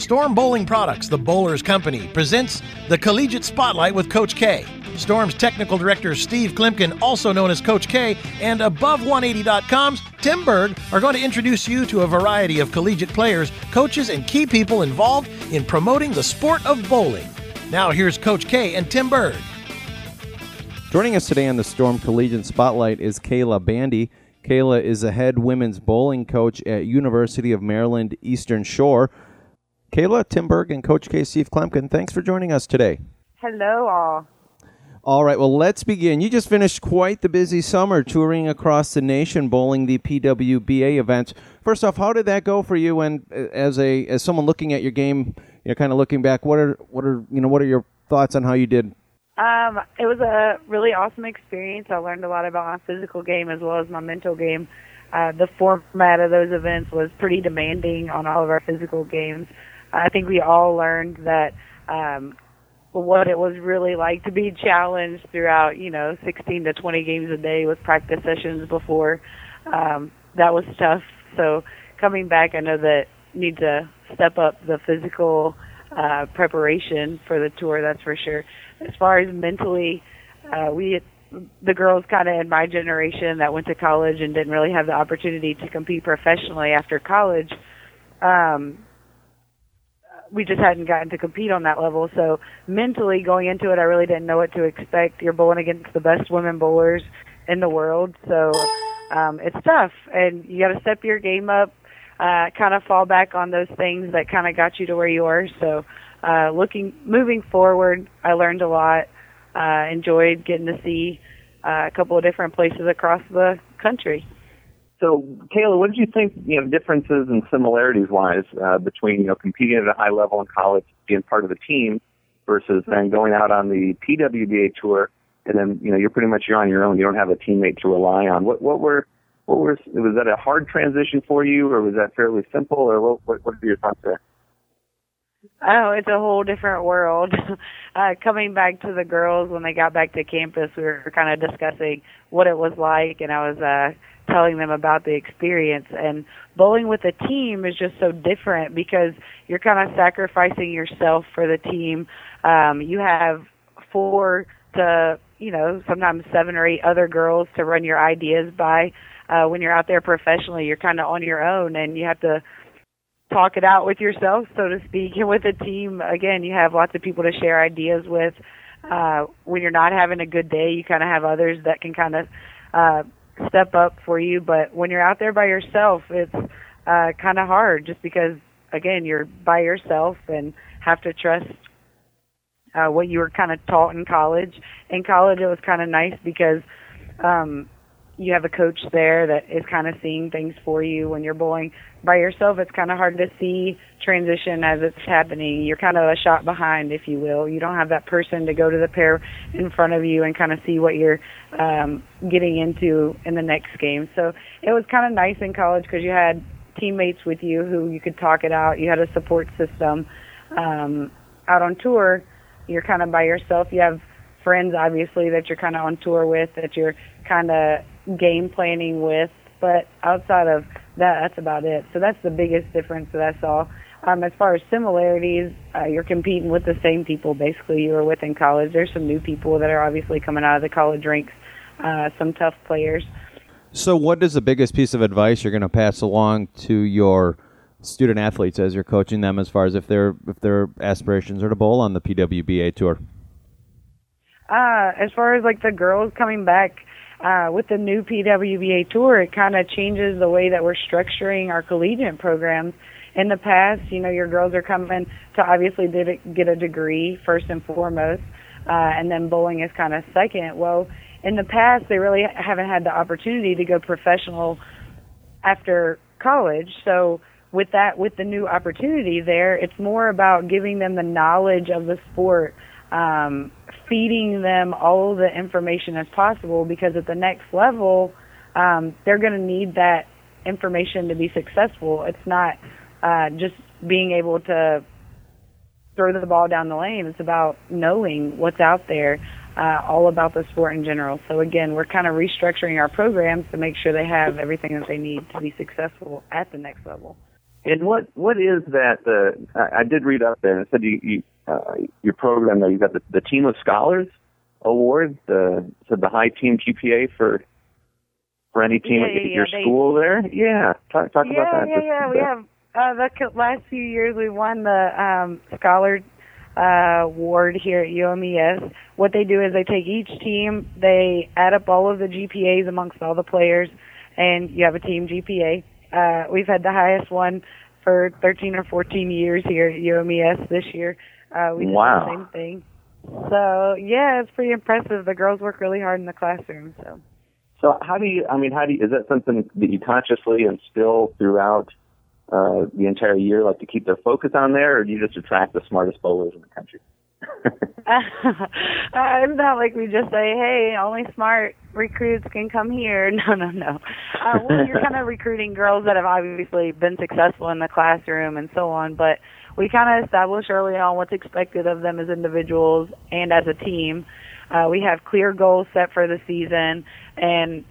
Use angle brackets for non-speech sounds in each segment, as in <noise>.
Storm Bowling Products, the Bowlers Company, presents the Collegiate Spotlight with Coach K. Storm's technical director Steve Kloempken, also known as Coach K, and Above180.com's Tim Berg are going to introduce you to a variety of collegiate players, coaches, and key people involved in promoting the sport of bowling. Now here's Coach K and Tim Berg. Joining us today on the Storm Collegiate Spotlight is Kayla Bandy. Kayla is a head women's bowling coach at University of Maryland Eastern Shore. Kayla, Tim Berg, and Coach K. Steve Kloempken, thanks for joining us today. Hello, all. All right, well, let's begin. You just finished quite the busy summer touring across the nation, bowling the PWBA events. First off, how did that go for you? And uh, as a as someone looking at your game, you know, kind of looking back, what are what are you know what are your thoughts on how you did um, it was a really awesome experience. I learned a lot about my physical game as well as my mental game. Uh, the format of those events was pretty demanding on all of our physical games. I think we all learned that um, what it was really like to be challenged throughout, you know, 16 to 20 games a day with practice sessions before. Um, that was tough. So coming back, I know that need to step up the physical uh, preparation for the tour. That's for sure as far as mentally, uh, we the girls kind of in my generation that went to college and didn't really have the opportunity to compete professionally after college. Um, we just hadn't gotten to compete on that level. So mentally going into it, I really didn't know what to expect. You're bowling against the best women bowlers in the world, so um, it's tough, and you got to step your game up. Uh, kind of fall back on those things that kind of got you to where you are. So uh, looking moving forward, I learned a lot. Uh, enjoyed getting to see uh, a couple of different places across the country. So, Kayla, what did you think? You know, differences and similarities wise uh, between you know competing at a high level in college, being part of the team, versus then going out on the PWBA tour, and then you know you're pretty much you're on your own. You don't have a teammate to rely on. What what were what was was that a hard transition for you, or was that fairly simple, or what what, what are your thoughts there? Oh, it's a whole different world. <laughs> uh, coming back to the girls when they got back to campus, we were kind of discussing what it was like, and I was uh, telling them about the experience. And bowling with a team is just so different because you're kind of sacrificing yourself for the team. Um, you have four to, you know, sometimes seven or eight other girls to run your ideas by. Uh, when you're out there professionally, you're kind of on your own, and you have to talk it out with yourself, so to speak, and with a team. Again, you have lots of people to share ideas with. Uh, when you're not having a good day, you kind of have others that can kind of uh, step up for you. But when you're out there by yourself, it's uh, kind of hard, just because again you're by yourself and have to trust uh, what you were kind of taught in college. In college, it was kind of nice because um, you have a coach there that is kind of seeing things for you when you're bowling. By yourself it's kind of hard to see transition as it's happening. You're kind of a shot behind if you will. You don't have that person to go to the pair in front of you and kind of see what you're um getting into in the next game. So it was kind of nice in college because you had teammates with you who you could talk it out. You had a support system. Um out on tour you're kind of by yourself. You have friends obviously that you're kind of on tour with that you're kind of game planning with, but outside of that, that's about it. So that's the biggest difference that I saw. Um, as far as similarities, uh, you're competing with the same people basically you were with in college. There's some new people that are obviously coming out of the college ranks, uh, some tough players. So, what is the biggest piece of advice you're going to pass along to your student athletes as you're coaching them, as far as if their if their aspirations are to bowl on the PWBA tour? Uh, as far as like the girls coming back, uh, with the new PWBA tour, it kind of changes the way that we're structuring our collegiate programs. In the past, you know, your girls are coming to obviously get a degree first and foremost, uh, and then bowling is kind of second. Well, in the past, they really haven't had the opportunity to go professional after college. So with that, with the new opportunity there, it's more about giving them the knowledge of the sport um, feeding them all the information as possible because at the next level, um, they're going to need that information to be successful. It's not uh, just being able to throw the ball down the lane. It's about knowing what's out there, uh, all about the sport in general. So again, we're kind of restructuring our programs to make sure they have everything that they need to be successful at the next level. And what what is that? Uh, I, I did read up there and it said you, you uh, your program there. You got the, the Team of Scholars Award, the said the high team GPA for for any team Yeah, at yeah, your yeah, they- school there. Yeah, talk talk about that. yeah, Just- yeah. We have uh, the last few years we won the um, scholar uh, award here at UMES. What they do is they take each team, they add up all of the GPAs amongst all the players, and you have a team GPA. Uh, we've had the highest one for 13 or 14 years here at UMES this year. Uh, we did Wow. the same thing. So yeah, it's pretty impressive. The girls work really hard in the classroom. So. So how do you? I mean, how do you? Is that something that you consciously instill throughout uh, the entire year, like to keep their focus on there, or do you just attract the smartest bowlers in the country? <laughs> uh, it's not like we just say, "Hey, only smart recruits can come here." <laughs> No, no, no. Uh, well, you're kind of <laughs> recruiting girls that have obviously been successful in the classroom and so on, but we kind of establish early on what's expected of them as individuals and as a team. Uh, we have clear goals set for the season and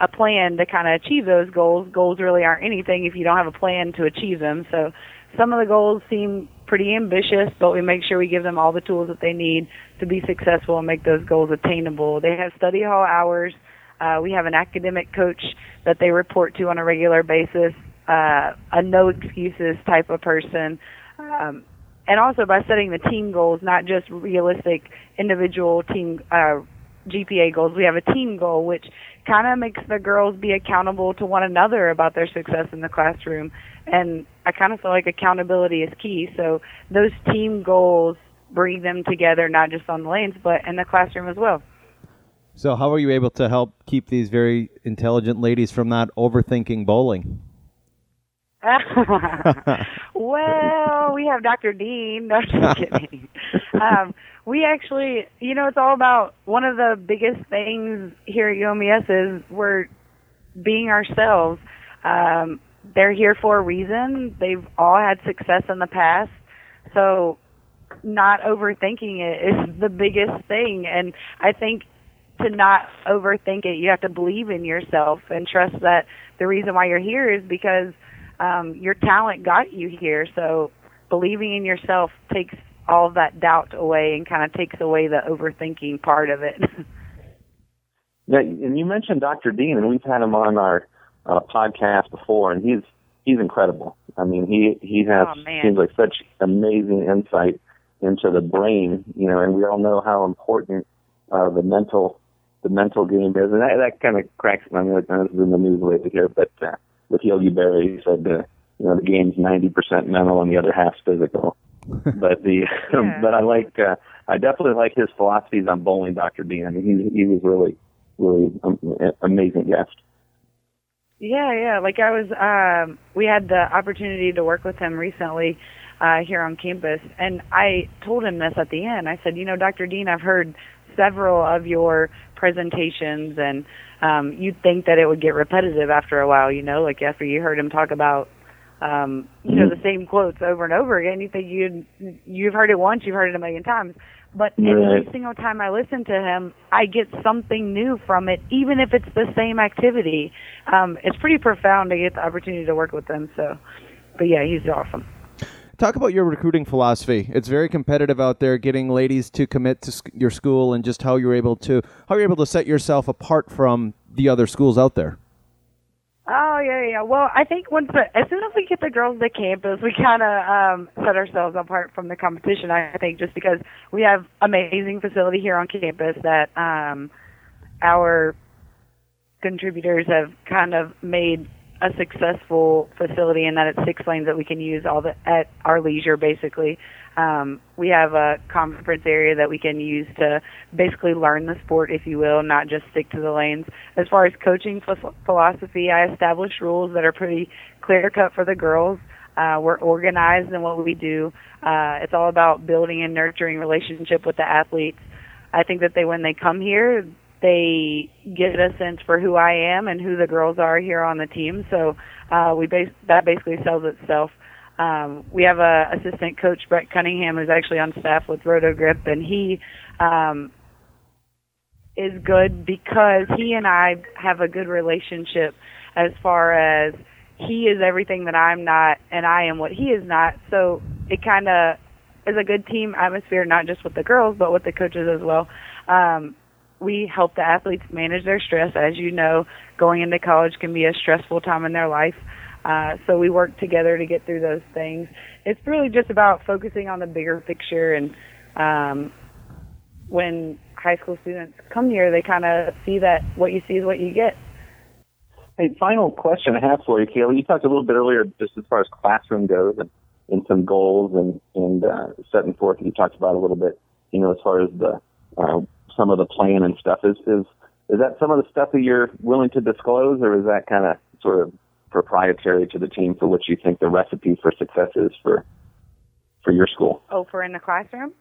a plan to kind of achieve those goals. Goals really aren't anything if you don't have a plan to achieve them. So some of the goals seem pretty ambitious, but we make sure we give them all the tools that they need to be successful and make those goals attainable. They have study hall hours. Uh, we have an academic coach that they report to on a regular basis, uh, a no excuses type of person. Um, and also by setting the team goals, not just realistic individual team uh, GPA goals, we have a team goal which kind of makes the girls be accountable to one another about their success in the classroom. And I kind of feel like accountability is key. So those team goals bring them together, not just on the lanes, but in the classroom as well. So, how are you able to help keep these very intelligent ladies from not overthinking bowling? <laughs> well, we have Dr. Dean. No, just kidding. um, we actually, you know, it's all about one of the biggest things here at UMES is we're being ourselves. Um, they're here for a reason. They've all had success in the past. So not overthinking it is <laughs> the biggest thing. And I think to not overthink it, you have to believe in yourself and trust that the reason why you're here is because um, your talent got you here. So believing in yourself takes all of that doubt away and kind of takes away the overthinking part of it. <laughs> Yeah, and you mentioned Dr. Dean, and we've had him on our uh, podcast before, and he's he's incredible. I mean, he he has Oh, seems like such amazing insight into the brain, you know, and we all know how important uh, the mental the mental game is, and that that kind of cracks. I mean, like, this is in the news lately here, but uh, with Yogi Berra, he said uh, you know the game's ninety percent mental and the other half's physical. <laughs> but the Yeah. but I like uh, I definitely like his philosophies on bowling, Dr. Dean. I mean, he he was really really um, amazing guest. Yeah, yeah. Like I was, um, we had the opportunity to work with him recently uh, here on campus, and I told him this at the end. I said, you know, Dr. Dean, I've heard several of your presentations, and um, you'd think that it would get repetitive after a while. You know, like after you heard him talk about, um, you know, the same quotes over and over again, you think you'd you've heard it once, you've heard it a million times. But every single time I listen to him, I get something new from it, even if it's the same activity. Um, it's pretty profound to get the opportunity to work with him. So, but yeah, he's awesome. Talk about your recruiting philosophy. It's very competitive out there, getting ladies to commit to sc- your school, and just how you're able to how you're able to set yourself apart from the other schools out there. Oh yeah, yeah. Well, I think once the, as soon as we get the girls to campus, we kind of um, set ourselves apart from the competition. I think just because we have amazing facility here on campus that um, our contributors have kind of made a successful facility, and that it's six lanes that we can use all the at our leisure, basically. Um, we have a conference area that we can use to basically learn the sport, if you will, not just stick to the lanes. As far as coaching phil- philosophy, I establish rules that are pretty clear cut for the girls. Uh, we're organized in what we do. Uh, it's all about building and nurturing relationship with the athletes. I think that they, when they come here, they get a sense for who I am and who the girls are here on the team. So uh, we base that basically sells itself. Um, we have a assistant coach Brett Cunningham who's actually on staff with RotoGrip, and he um, is good because he and I have a good relationship as far as he is everything that I'm not, and I am what he is not. So it kind of is a good team atmosphere, not just with the girls, but with the coaches as well. Um, we help the athletes manage their stress. As you know, going into college can be a stressful time in their life. Uh, so we work together to get through those things. It's really just about focusing on the bigger picture. And um, when high school students come here, they kind of see that what you see is what you get. Hey, final question I have for you, Kayla. You talked a little bit earlier just as far as classroom goes and, and some goals and, and uh, setting forth. You talked about a little bit, you know, as far as the uh, some of the plan and stuff. Is is is that some of the stuff that you're willing to disclose, or is that kind of sort of proprietary to the team for what you think the recipe for success is for for your school? Oh, for in the classroom.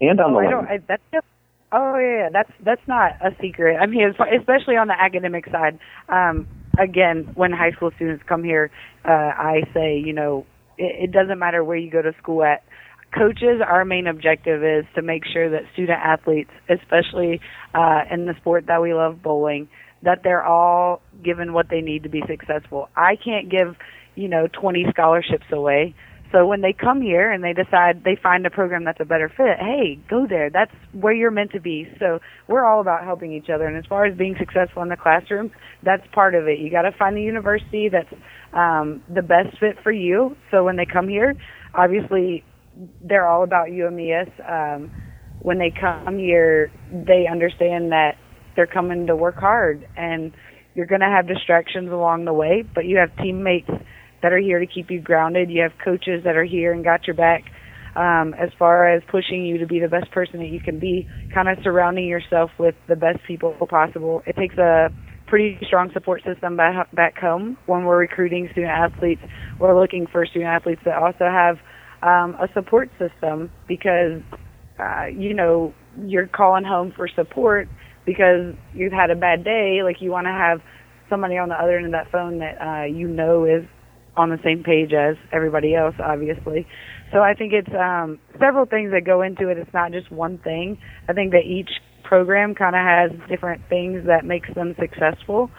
And on oh, the I don't. I, that's just. Oh yeah, yeah, that's that's not a secret. I mean, especially on the academic side. Um, again, when high school students come here, uh, I say, you know, it, it doesn't matter where you go to school at coaches, our main objective is to make sure that student athletes, especially uh, in the sport that we love, bowling, that they're all given what they need to be successful. I can't give, you know, 20 scholarships away. So when they come here and they decide they find a program that's a better fit, hey, go there. That's where you're meant to be. So we're all about helping each other. And as far as being successful in the classroom, that's part of it. You got to find the university that's um, the best fit for you. So when they come here, obviously they're all about UMES. Um, when they come here, they understand that they're coming to work hard, and you're going to have distractions along the way, but you have teammates that are here to keep you grounded. You have coaches that are here and got your back. Um, as far as pushing you to be the best person that you can be, kind of surrounding yourself with the best people possible. It takes a pretty strong support system back, back home when we're recruiting student athletes. We're looking for student athletes that also have um, a support system because uh, you know you're calling home for support because you've had a bad day. Like you want to have somebody on the other end of that phone that uh, you know is on the same page as everybody else, obviously. So I think it's um, several things that go into it. It's not just one thing. I think that each program kind of has different things that makes them successful.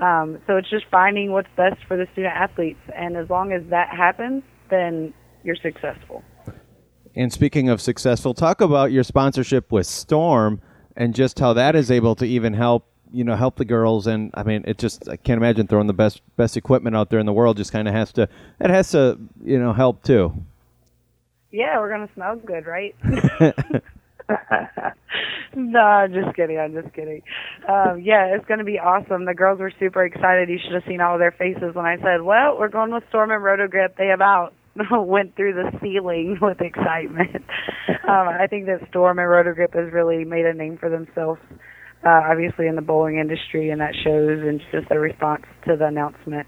Um, so it's just finding what's best for the student athletes, and as long as that happens, then you're successful. And speaking of successful, talk about your sponsorship with Storm and just how that is able to even help you know help the girls and I mean it just I can't imagine throwing the best best equipment out there in the world just kind of has to it has to you know help too. Yeah, we're gonna smell good, right? <laughs> <laughs> no, I'm just kidding. I'm just kidding. Um, yeah, it's going to be awesome. The girls were super excited. You should have seen all of their faces when I said, "Well, we're going with Storm and Rotogrip. They about <laughs> went through the ceiling <laughs> with excitement. um, I think that Storm and Rotogrip has really made a name for themselves, uh, obviously in the bowling industry, and that shows in just the response to the announcement.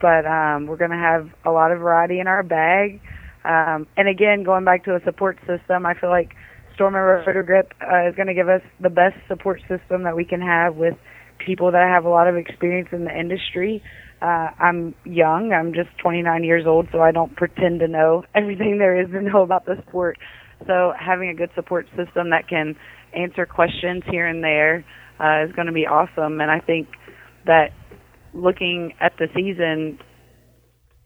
But um, we're going to have a lot of variety in our bag. Um, and again, going back to a support system, I feel like Storm and Rotogrip uh, is going to give us the best support system that we can have with people that have a lot of experience in the industry uh, I'm young. I'm just 29 years old, so I don't pretend to know <laughs> everything there is to know about the sport. So having a good support system that can answer questions here and there uh, is going to be awesome. And I think that looking at the season,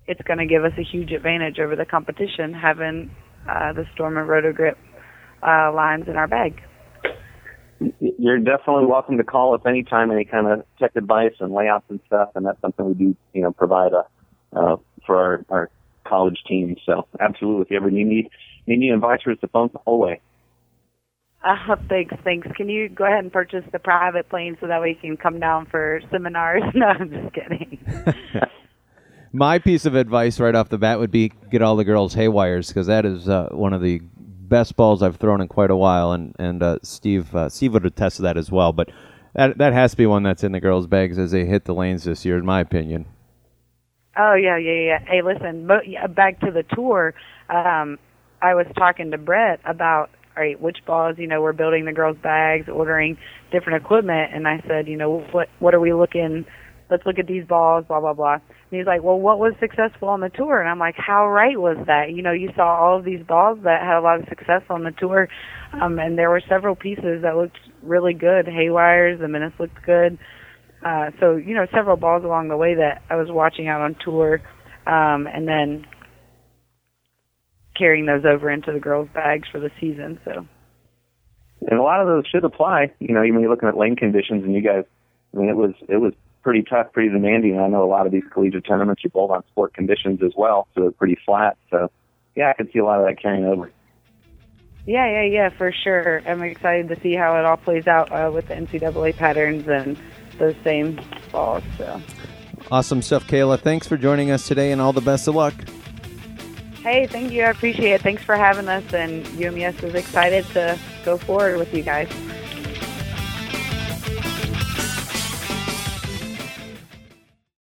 it's going to give us a huge advantage over the competition having uh, the Storm and Rotogrip uh, lines in our bag you're definitely welcome to call us anytime, any kind of tech advice and layouts and stuff, and that's something we do, you know, provide a, uh, for our, our college team. So absolutely, if you ever need need need any advice, the phone the whole way. Uh, thanks, thanks. Can you go ahead and purchase the private plane so that we can come down for seminars? <laughs> No, I'm just kidding. <laughs> My piece of advice right off the bat would be get all the girls haywires because that is uh, one of the best balls I've thrown in quite a while, and and uh, Steve uh, Steve would attest to that as well. But that that has to be one that's in the girls' bags as they hit the lanes this year, in my opinion. Oh yeah, yeah, yeah. Hey, listen, back to the tour. Um, I was talking to Brett about all right, which balls, you know, we're building the girls' bags, ordering different equipment, and I said, you know, what what are we looking? Let's look at these balls, blah blah blah. And he's like, well, what was successful on the tour? And I'm like, how right was that? You know, you saw all of these balls that had a lot of success on the tour, um, and there were several pieces that looked really good. Haywires, the minutes looked good. uh, so you know, several balls along the way that I was watching out on tour, um, and then carrying those over into the girls' bags for the season. So. And a lot of those should apply. You know, even you're looking at lane conditions, and you guys, I mean, it was it was pretty tough, pretty demanding. I know a lot of these collegiate tournaments you bowl on sport conditions as well, so they're pretty flat. So, yeah, I can see a lot of that carrying over. Yeah, yeah, yeah, for sure. I'm excited to see how it all plays out uh, with the NCAA patterns and those same balls. So. Awesome stuff, Kayla. Thanks for joining us today, and all the best of luck. Hey, thank you. I appreciate it. Thanks for having us, and UMS is excited to go forward with you guys.